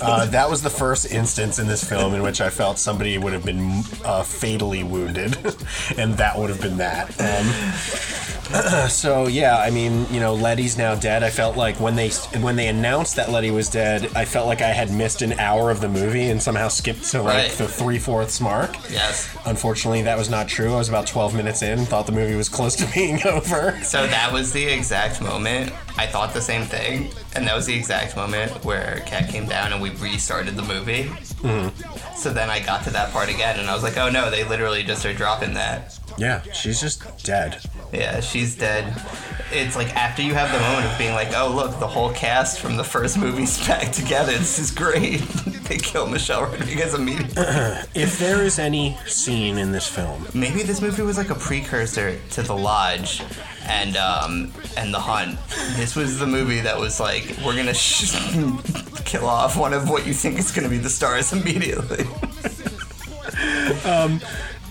Uh, that was the first instance in this film in which I felt somebody would have been uh, fatally wounded, and that would have been that. Um, so yeah, I mean, you know, Letty's now dead. I felt like when they when they announced that Letty was dead, I felt like I had missed an hour of the movie and somehow skipped to like Right. the three fourths mark. yes. Unfortunately, that was not true. I was about 12 minutes in, thought the movie was close to being over. So that was the exact moment. I thought the same thing, and that was the exact moment where Cat came down and we restarted the movie. Mm-hmm. So then I got to that part again, and I was like, "Oh no, they literally just are dropping that." Yeah, she's just dead. Yeah, she's dead. It's like after you have the moment of being like, "Oh look, the whole cast from the first movie's back together. This is great." they kill Michelle Rodriguez immediately. If there is any scene in this film Maybe this movie was like a precursor to The Lodge and um, and The Hunt. This was the movie that was like, we're gonna sh- kill off one of what you think is gonna be the stars immediately.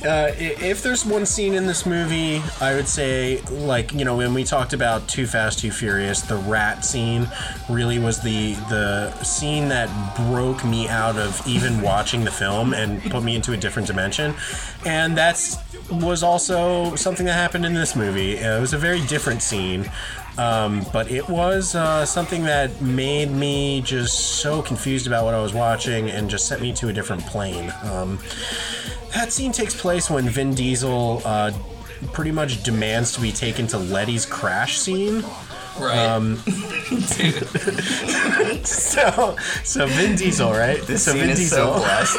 Uh, if there's one scene in this movie, I would say, like you know, when we talked about Too Fast, Too Furious, the rat scene really was the the scene that broke me out of even watching the film and put me into a different dimension, and that's was also something that happened in this movie. Uh, it was a very different scene. Um, but it was uh, something that made me just so confused about what I was watching and just sent me to a different plane. Um, that scene takes place when Vin Diesel uh, pretty much demands to be taken to Letty's crash scene. Right. So, so Vin Diesel, right? this so scene Vin is Diesel, so blessed.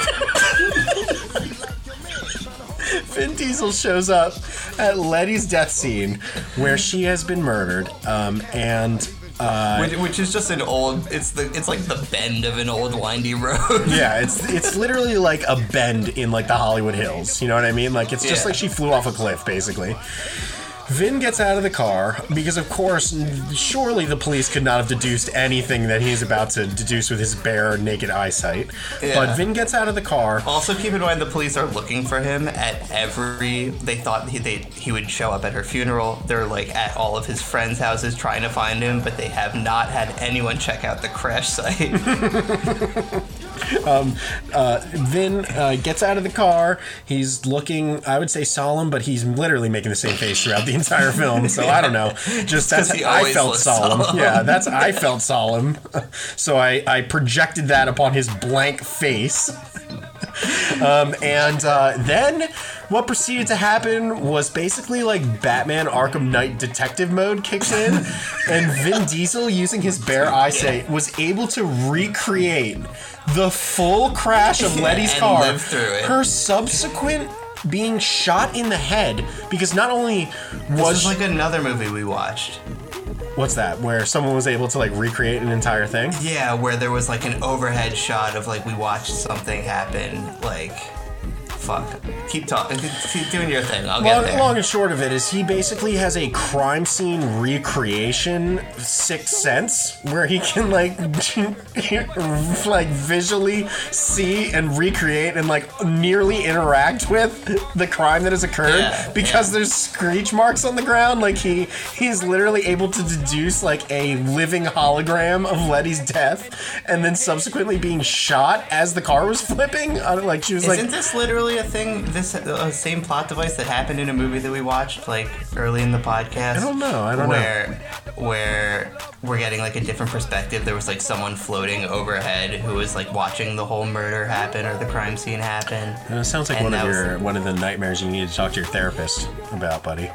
Vin Diesel shows up at Letty's death scene where she has been murdered, um, and uh, which, which is just an old. It's the. It's like the bend of an old windy road. yeah, it's it's literally like a bend in like the Hollywood Hills. You know what I mean? Like it's just Yeah. like she flew off a cliff, basically. Vin gets out of the car because, of course, surely the police could not have deduced anything that he's about to deduce with his bare, naked eyesight. Yeah. But Vin gets out of the car. Also, keep in mind the police are looking for him at every. They thought he they, he would show up at her funeral. They're like at all of his friends' houses trying to find him, but they have not had anyone check out the crash site. Vin uh, gets out of the car. He's looking, I would say, solemn, but he's literally making the same face throughout the entire film. So I don't know. Just that's I felt solemn. solemn. Yeah, that's I felt solemn. So I I projected that upon his blank face. Um, and uh, then what proceeded to happen was basically like Batman Arkham Knight detective mode kicks in, and Vin Diesel, using his bare eyesight, was able to recreate the full crash of Letty's and car. live through it. Her subsequent being shot in the head because not only This was was like another movie we watched. what's that where someone was able to like recreate an entire thing. Yeah, where there was like an overhead shot of like we watched something happen. Like, fuck. Keep talking. Keep doing your thing. I'll Long, get there. long and short of it is he basically has a crime scene recreation sixth sense where he can like like visually see and recreate and like nearly interact with the crime that has occurred Yeah, because yeah. there's screech marks on the ground like he he's literally able to deduce like a living hologram of Letty's death and then subsequently being shot as the car was flipping I don't- like she was Isn't like this literally a thing? This uh, same plot device that happened in a movie that we watched like early in the podcast. I don't know, I don't know. where, Where we're getting like a different perspective. There was like someone floating overhead who was like watching the whole murder happen or the crime scene happen. Uh, It sounds like And one of that was- your one of the nightmares you need to talk to your therapist about, buddy.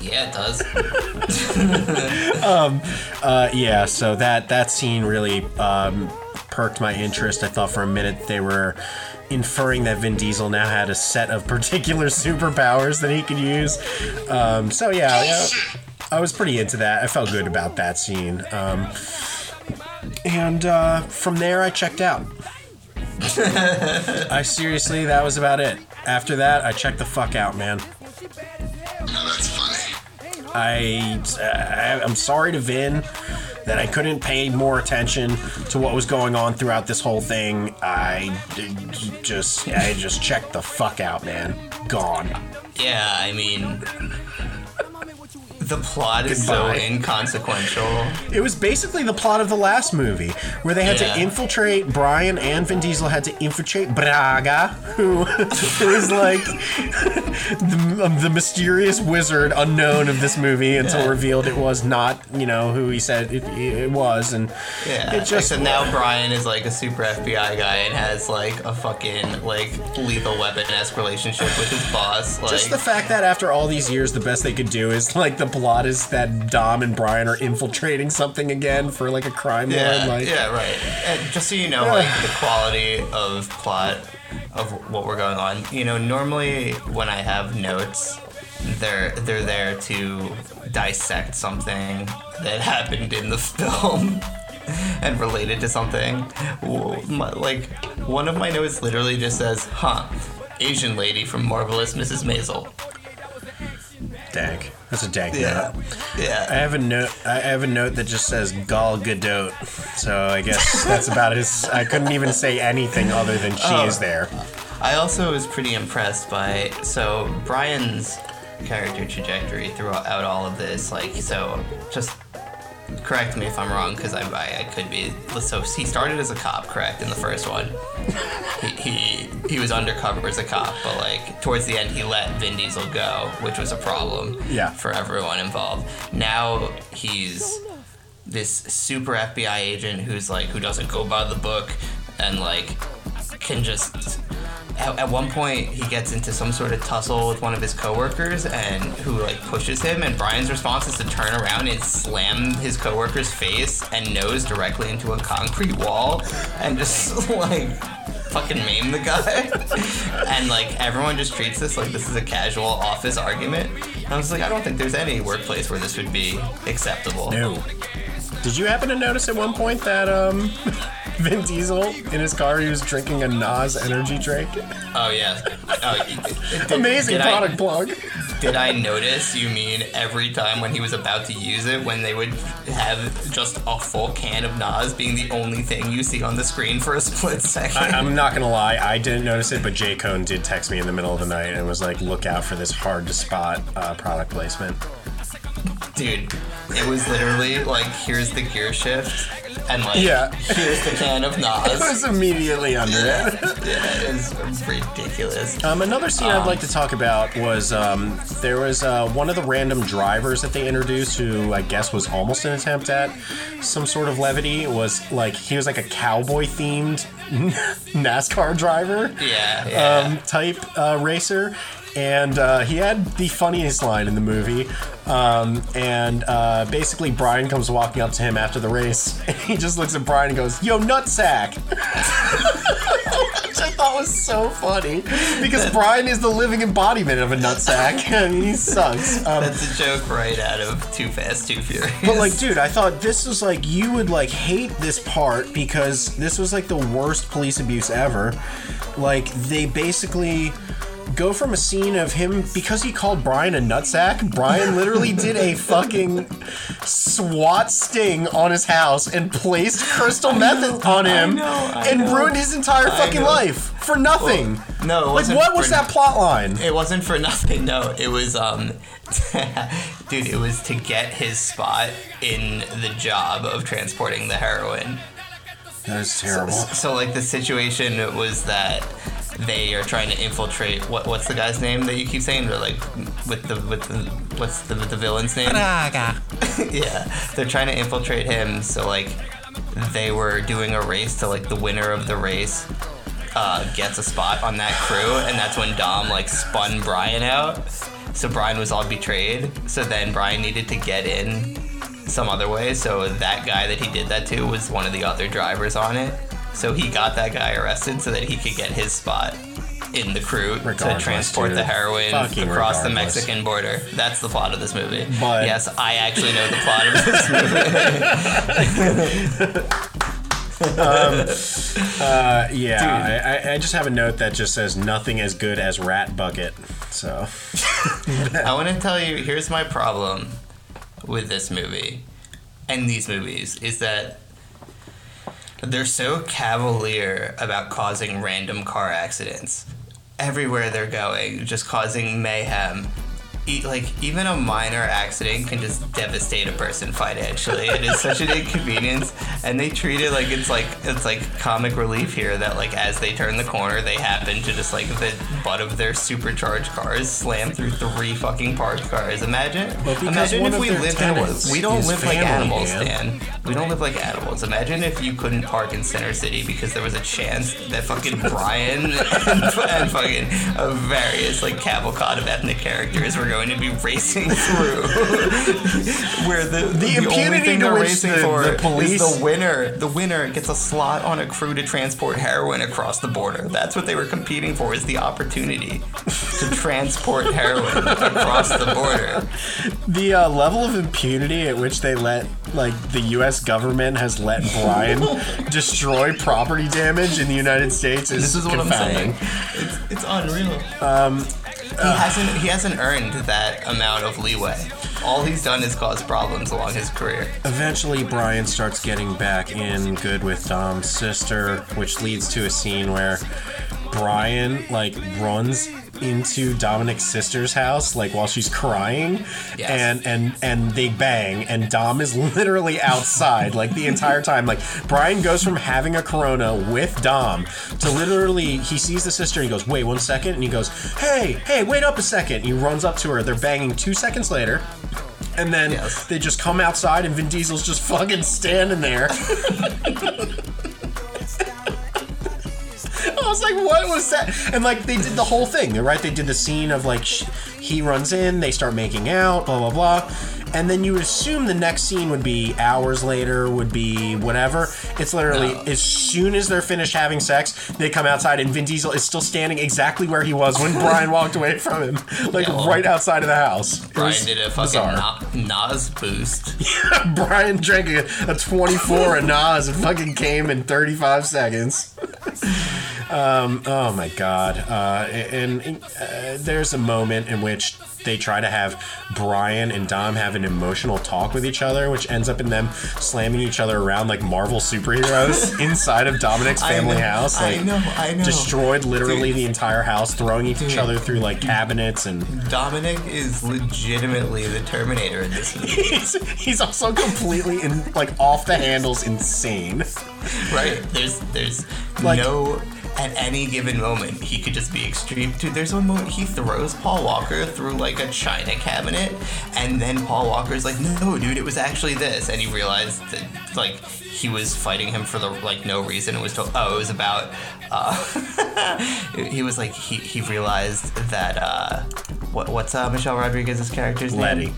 Yeah, it does. Uh, yeah, so that that scene really um, perked my interest. I thought for a minute they were inferring that Vin Diesel now had a set of particular superpowers that he could use. Um, so yeah, yeah, I was pretty into that. I felt good about that scene. Um, and uh, from there, I checked out. I seriously, that was about it. After that, I checked the fuck out, man. Now that's funny. I, I I'm sorry to Vin that I couldn't pay more attention to what was going on throughout this whole thing. I just I just checked the fuck out, man. Gone. Yeah, I mean, the plot is so inconsequential. It was basically the plot of the last movie, where they had Yeah. to infiltrate Brian and Vin Diesel had to infiltrate Braga, who is like the, um, the mysterious wizard unknown of this movie until Yeah. revealed it was not, you know, who he said it, it was, and Yeah, it just except now Brian is like a super FBI guy and has like a fucking like lethal weapon esque relationship with his boss. Like, Just the fact that after all these years, the best they could do is like the plot is that Dom and Brian are infiltrating something again for like a crime yeah, lord. Like, yeah, right. And just so you know, like the quality of plot of what we're going on. You know, normally when I have notes, they're they're there to dissect something that happened in the film. And related to something, like one of my notes literally just says, "Huh, Asian lady from Marvelous Mrs. Maisel." dank. That's a dank Yeah, note. I have a note. I have a note that just says Gal Gadot. So I guess that's about as. I couldn't even say anything other than she Oh. is there. I also was pretty impressed by so Brian's character trajectory throughout all of this. Like, so just correct me if I'm wrong because I, I I could be. So he started as a cop, correct, in the first one. he, he he was undercover as a cop, but like towards the end he let Vin Diesel go, which was a problem. Yeah. For everyone involved. Now he's this super FBI agent who's like who doesn't go by the book and like can just at, at one point he gets into some sort of tussle with one of his coworkers and who like pushes him and Brian's response is to turn around and slam his coworker's face and nose directly into a concrete wall and just like fucking maim the guy. And like everyone just treats this like this is a casual office argument. And I was like I don't think there's any workplace where this would be acceptable. No. Did you happen to notice at one point that um, Vin Diesel in his car he was drinking a NOS energy drink? oh yeah oh, did- Amazing did I- product plug. Did I notice? You mean every time when he was about to use it, when they would have just a full can of NOS being the only thing you see on the screen for a split second? I, I'm not gonna lie, I didn't notice it, but Jay Cone did text me in the middle of the night and was like, "Look out for this hard to spot uh, product placement." Dude, it was literally like, here's the gear shift, and like, Yeah. here's the can of It was immediately under it. yeah, it was ridiculous. Um, another scene I'd like to talk about was um, there was uh, one of the random drivers that they introduced who I guess was almost an attempt at some sort of levity. Was like he was like a cowboy themed NASCAR driver Yeah, yeah. um, type uh, racer. And uh, he had the funniest line in the movie. Um, and uh, basically, Brian comes walking up to him after the race. And he just looks at Brian and goes, Yo, nutsack. Which I thought was so funny. Because Brian is the living embodiment of a nutsack. and he sucks. Um, That's a joke right out of Too Fast, Too Furious. but like, dude, I thought this was like you would like hate this part because this was like the worst police abuse ever. Like they basically go from a scene of him because he called Brian a nutsack. Brian literally did a fucking SWAT sting on his house and placed crystal meth on him know, I and know. ruined his entire fucking know. life for nothing. no, it like wasn't what was that plot line? It wasn't for nothing. No, it was um, dude. It was to get his spot in the job of transporting the heroin. That is terrible. So like the situation was that they are trying to infiltrate. What what's the guy's name that you keep saying? They're like with the with the what's the the villain's name? yeah, they're trying to infiltrate him. So like, they were doing a race to like the winner of the race uh, gets a spot on that crew, and that's when Dom like spun Brian out. So Brian was all betrayed. So then Brian needed to get in some other way. So that guy that he did that to was one of the other drivers on it. So he got that guy arrested so that he could get his spot in the crew to transport dude. the heroin Fucking across the. Mexican border. That's the plot of this movie. But- yes, I actually know the plot of this movie. Uh, yeah, I, I, I just have a note that just says nothing as good as Rat Bucket. So I want to tell you, here's my problem with this movie and these movies is that they're so cavalier about causing random car accidents everywhere they're going, just causing mayhem. E- like even a minor accident can just devastate a person financially. It is such an inconvenience, and they treat it like it's like it's like comic relief here. That like as they turn the corner, they happen to just like the butt of their supercharged cars slam through three fucking parked cars. Imagine, Well, imagine if we lived in a tenants we don't is live like animals, man. Dan. We don't live like animals. Imagine if you couldn't park in Center City because there was a chance that fucking Brian and, and fucking uh, various like cavalcade of ethnic characters were going to be racing through. Where the the, only impunity thing to they're which racing the- for the is the winner. The winner gets a slot on a crew to transport heroin across the border. That's what they were competing for. Is the opportunity to transport heroin across the border. The uh, level of impunity at which they let, like, the U.S. government has let Brian destroy property damage in the United States is, This is what confounding. I'm saying. It's, it's unreal. Um, he hasn't he hasn't earned that amount of leeway. All he's done is cause problems along his career. Eventually, Brian starts getting back in good with Dom's sister, which leads to a scene where Brian like runs into Dominic's sister's house like while she's crying Yes. and and and they bang and Dom is literally outside like the entire time like Brian goes from having a corona with Dom to literally he sees the sister and he goes wait one second and he goes hey hey wait up a second he runs up to her they're banging 2 seconds later and then Yes. they just come outside and Vin Diesel's just fucking standing there. I was like, what was that? And like, they did the whole thing, They're right? They did the scene of like, sh- he runs in, they start making out, blah, blah, blah. And then you would assume the next scene would be hours later, would be whatever. It's literally No. as soon as they're finished having sex, they come outside and Vin Diesel is still standing exactly where he was when Brian walked away from him, like Yeah, well, right outside of the house. Brian did a fucking na- NOS boost. Brian drank a, a 24 of NOS and fucking came in 35 seconds. Um, oh my god. Uh, and and, uh, there's a moment in which they try to have Brian and Dom have an emotional talk with each other, which ends up in them slamming each other around like Marvel superheroes inside of Dominic's I family know, house. I Like, know, I know. Destroyed literally Dude. the entire house, throwing each Dude. other through like cabinets and Dominic is legitimately the Terminator in this movie, he's, he's also completely in like off the handles insane. right? There's there's Like- no at any given moment he could just be extreme. Dude, there's one moment he throws Paul Walker through like a china cabinet, and then Paul Walker's like, "No, dude, it was actually this," and he realized that like he was fighting him for the like no reason. It was to, oh, it was about. Uh, he was like he he realized that uh, what what's uh, Michelle Rodriguez's character's Letty. name?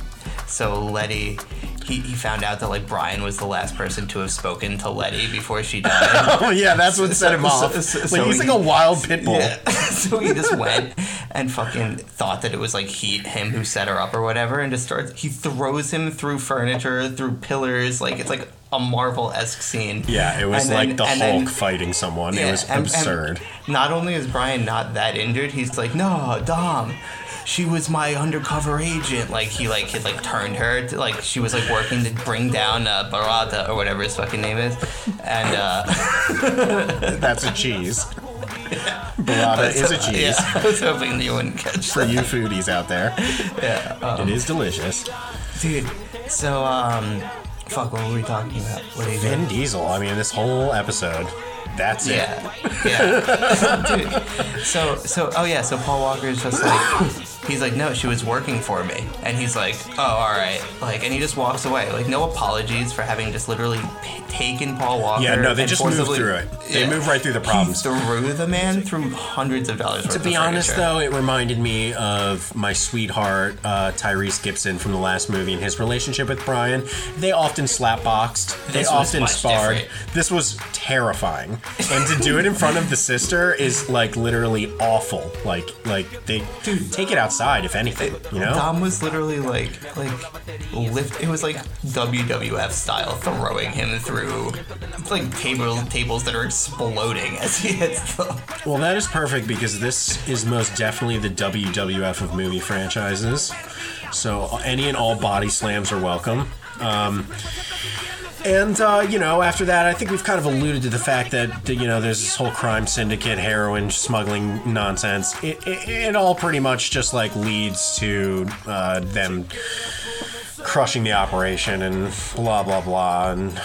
So Letty, he, he found out that like Brian was the last person to have spoken to Letty before she died. Oh yeah, that's what set him So- off. so- so- like so he's like a wild pit bull. Yeah. so he just went and fucking thought that it was like he him who set her up or whatever, and just starts. He throws him through furniture, through pillars. Like it's like a Marvel esque scene. Yeah, it was And like then- the Hulk then- fighting someone. yeah, it was and- and absurd. not only is Brian not that injured, he's like, no, Dom. She was my undercover agent. Like he like he like turned her to like she was like working to bring down uh, Barata or whatever his fucking name is, and uh, That's a cheese. Burrata is a cheese. Yeah, I was hoping you wouldn't catch For you foodies out there, Yeah, um, it is delicious. dude. So um, fuck. What were we talking about? What are you doing? Vin Diesel. I mean, this whole episode. That's it. Yeah, yeah. Dude, so so oh yeah, so Paul Walker is just like he's like no, she was working for me, and he's like oh all right, like and he just walks away, like no apologies for having just literally p- taken Paul Walker. Yeah, no, they just move through it. They move right through the problems. He threw the man through hundreds of dollars. To be honest, though, it reminded me of my sweetheart uh, Tyrese Gibson from the last movie and his relationship with Brian. They often slapboxed. They This often sparred. different. This was terrifying, and to do it in front of the sister is like literally awful. Like, like they take it outside, if anything. You know? Dom was literally like like lift. It was like WWF style, throwing him through like table tables that are exploding as he hits them. Well, that is perfect because this is most definitely the WWF of movie franchises. So any and all body slams are welcome. Um, and uh, you know, after that, I think we've kind of alluded to the fact that you know there's this whole crime syndicate, heroin smuggling nonsense. It, it, it all pretty much just like leads to uh, them crushing the operation and blah blah blah and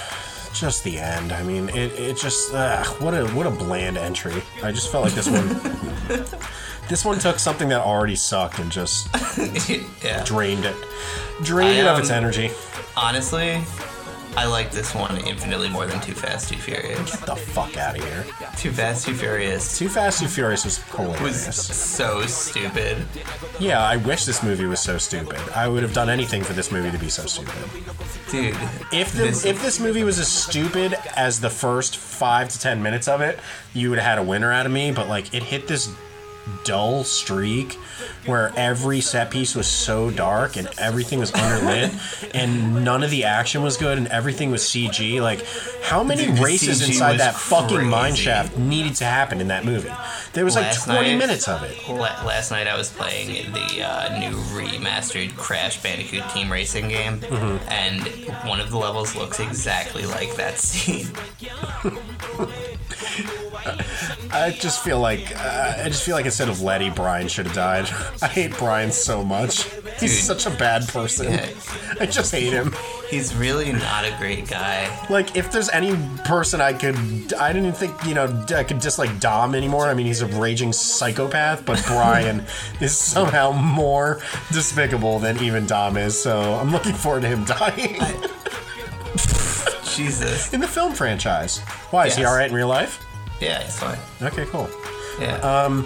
just the end. I mean, it, it just uh, what a what a bland entry. I just felt like this one this one took something that already sucked and just yeah. drained it, drained I, it of its um, energy. Honestly, I like this one infinitely more than Too Fast, Too Furious. Get the fuck out of here. Too Fast, Too Furious Too Fast, Too Furious was cool. It was so stupid. Yeah, I wish this movie was so stupid. I would have done anything for this movie to be so stupid. Dude, If the, this, if this movie was as stupid as the first five to ten minutes of it, you would have had a winner out of me. But like, it hit this dull streak where every set piece was so dark and everything was underlit and none of the action was good and everything was CG. Like, how many Dude, the races CG inside was that fucking mine crazy. shaft needed to happen in that movie? There was like 20 night- minutes of it. La- last night I was playing the uh, new remastered Crash Bandicoot Team Racing game, Mm-hmm. and one of the levels looks exactly like that scene. I just feel like uh, I just feel like instead of Letty, Brian should have died. I hate Brian so much. He's Dude. such a bad person. Yeah. I just hate him. He's really not a great guy. Like, if there's any person I could, I didn't think you know I could dislike Dom anymore. I mean, he's a raging psychopath, but Brian is somehow more despicable than even Dom is. So I'm looking forward to him dying Jesus. in the film franchise. Why is he all right in real life? Yeah, he's fine. Okay, cool. Yeah. Uh,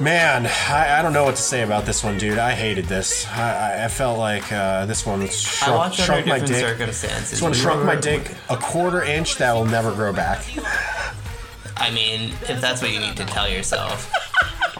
Man, I, I don't know what to say about this one, dude. I hated this. I, I, felt like uh, this one I shrunk, shrunk my dick. circumstances. This one We shrunk my dick a quarter inch that will never grow back. I mean, if that's what you need to tell yourself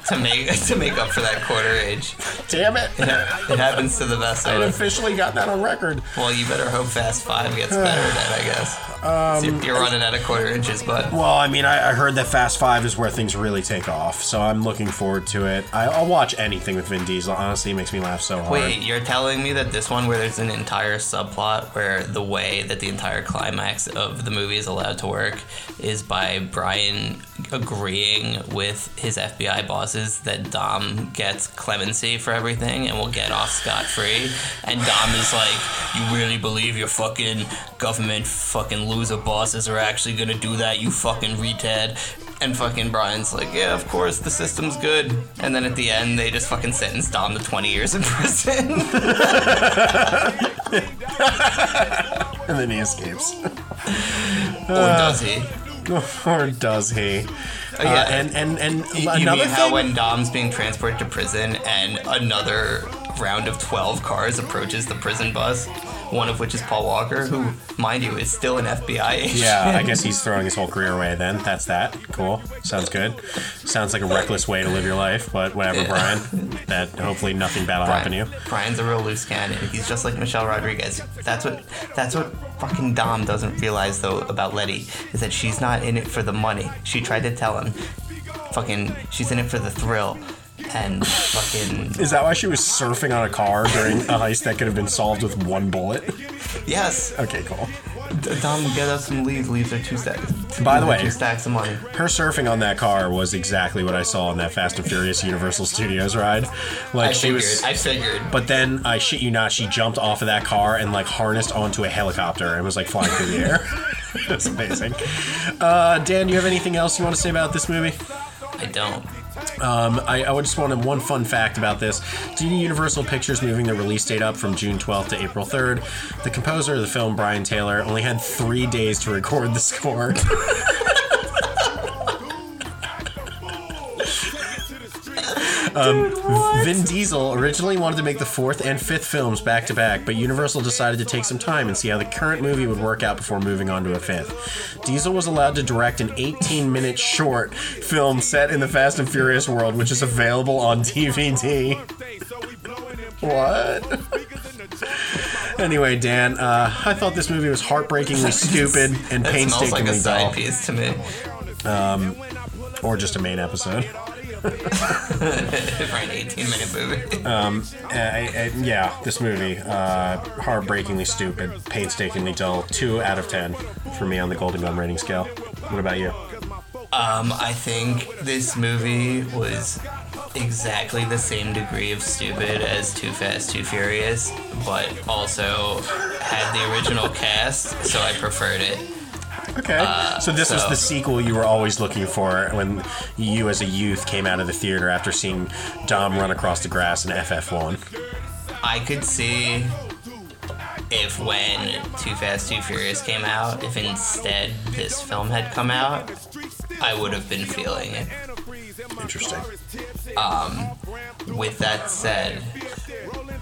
to make to make up for that quarter inch, Damn it! it happens to the best I of us. officially got that on record. Well, you better hope Fast Five gets better then, I guess. Um, So you're, you're running out of quarter inches, but Well, I mean, I, I heard that Fast Five is where things really take off, so I'm looking forward to it. I, I'll watch anything with Vin Diesel. Honestly, it makes me laugh so hard. Wait, you're telling me that this one, where there's an entire subplot where the way that the entire climax of the movie is allowed to work is by Brian agreeing with his FBI bosses that Dom gets clemency for everything and will get off scot free. And Dom is like, You really believe your fucking government fucking loser bosses are actually gonna do that, you fucking retard? And fucking Brian's like, yeah, of course, the system's good. And then at the end, they just fucking sentence Dom to 20 years in prison. and then he escapes. or does he? or does he? Oh, yeah. Uh, and and and You another mean how thing. when Dom's being transported to prison and another round of 12 cars approaches the prison bus, one of which is Paul Walker, who, mind you, is still an FBI agent. yeah, I guess he's throwing his whole career away. Then that's that. Cool. Sounds good. Sounds like a reckless way to live your life, but whatever, Yeah. Brian. That hopefully nothing bad will happen to you. Brian's a real loose cannon. He's just like Michelle Rodriguez. That's what that's what fucking Dom doesn't realize though about Letty is that she's not in it for the money. She tried to tell him, fucking, she's in it for the thrill, and fucking Is that why she was surfing on a car during a heist that could have been solved with one bullet? yes. Okay, cool. D- Dom, get us some leads. Leaves are two stacks. By the way- two stacks of money. Her surfing on that car was exactly what I saw on that Fast and Furious Universal Studios ride. Like I she figured. was. I figured. But then I shit you not, she jumped off of that car and like harnessed onto a helicopter and was like flying through the air. That's amazing. Uh, Dan, do you have anything else you want to say about this movie? I don't. Um, I, I just wanted one fun fact about this. Due to Universal Pictures moving the release date up from June 12th to April 3rd, the composer of the film, Brian Tyler, only had three days to record the score. Um, Vin Diesel originally wanted to make the fourth and fifth films back to back, but Universal decided to take some time and see how the current movie would work out before moving on to a fifth. Diesel was allowed to direct an 18 minute short film set in the Fast and Furious world, which is available on DVD. What? anyway, Dan, uh, I thought this movie was heartbreakingly stupid and That smells like painstakingly a side dull. piece to me. Or just a main episode. for an 18 minute movie. Uh, I- I- yeah, this movie, uh, heartbreakingly stupid, painstakingly dull. Two out of ten for me on the Golden Gun rating scale. What about you? Um, I think this movie was exactly the same degree of stupid as Too Fast, Too Furious, but also had the original cast, so I preferred it. Okay. Uh, so this was the sequel you were always looking for when you, as a youth, came out of the theater after seeing Dom run across the grass in FF1. I could see if when Too Fast, Too Furious came out, if instead this film had come out, I would have been feeling it. Interesting. Um, with that said,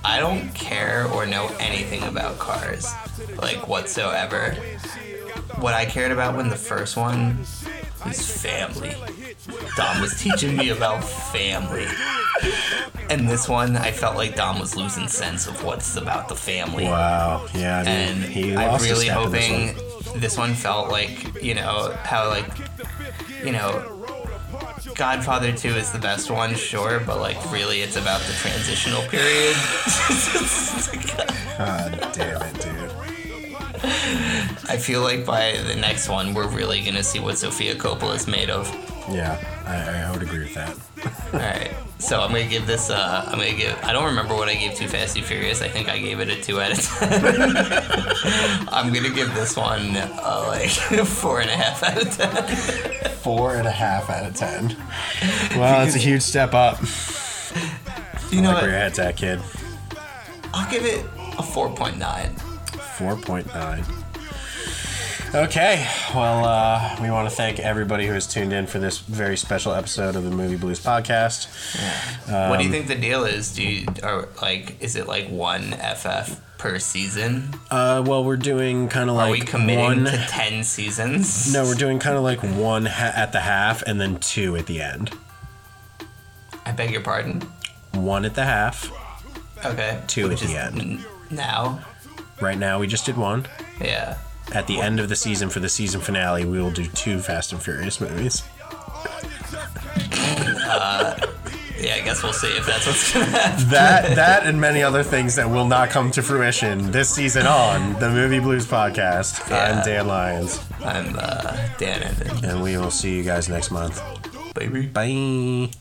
I don't care or know anything about cars, like whatsoever. What I cared about when the first one was family. Dom was teaching me about family. And this one, I felt like Dom was losing sense of what's about the family. Wow. Yeah. I mean, and I'm really in this hoping one. this one. felt like you know how like you know Godfather 2 is the best one, sure, but like really it's about the transitional period. God damn it, dude. I feel like by the next one we're really gonna see what Sofia Coppola is made of. Yeah, I, I would agree with that. All right, so I'm gonna give this. Uh, I'm gonna give. I don't remember what I gave Too Fast Too Furious. I think I gave it a two out of ten. I'm gonna give this one uh, like four and a half out of ten. Four and a half out of ten. Well, it's a huge step up. You know Like where what? your head's at, kid. I'll give it a 4.9. 4.9. Okay, well, uh, we want to thank everybody who has tuned in for this very special episode of the Movie Blues podcast. what Um, do you think the deal is? Do you or like is it like one FF per season? Uh, well, we're doing kind of Are like we committing one. to 10 seasons? No, we're doing kind of like one ha- at the half and then two at the end. I beg your pardon. One at the half. Okay. Two Which at the end. n- Now. Right now, we just did one. Yeah. At the end of the season, for the season finale, we will do two Fast and Furious movies. Yeah, I guess we'll see if that's what's gonna happen. That, that, and many other things that will not come to fruition this season on the Movie Blues podcast. Yeah. I'm Dan Lyons, I'm uh, Dan Evan. and we will see you guys next month. Baby. Bye.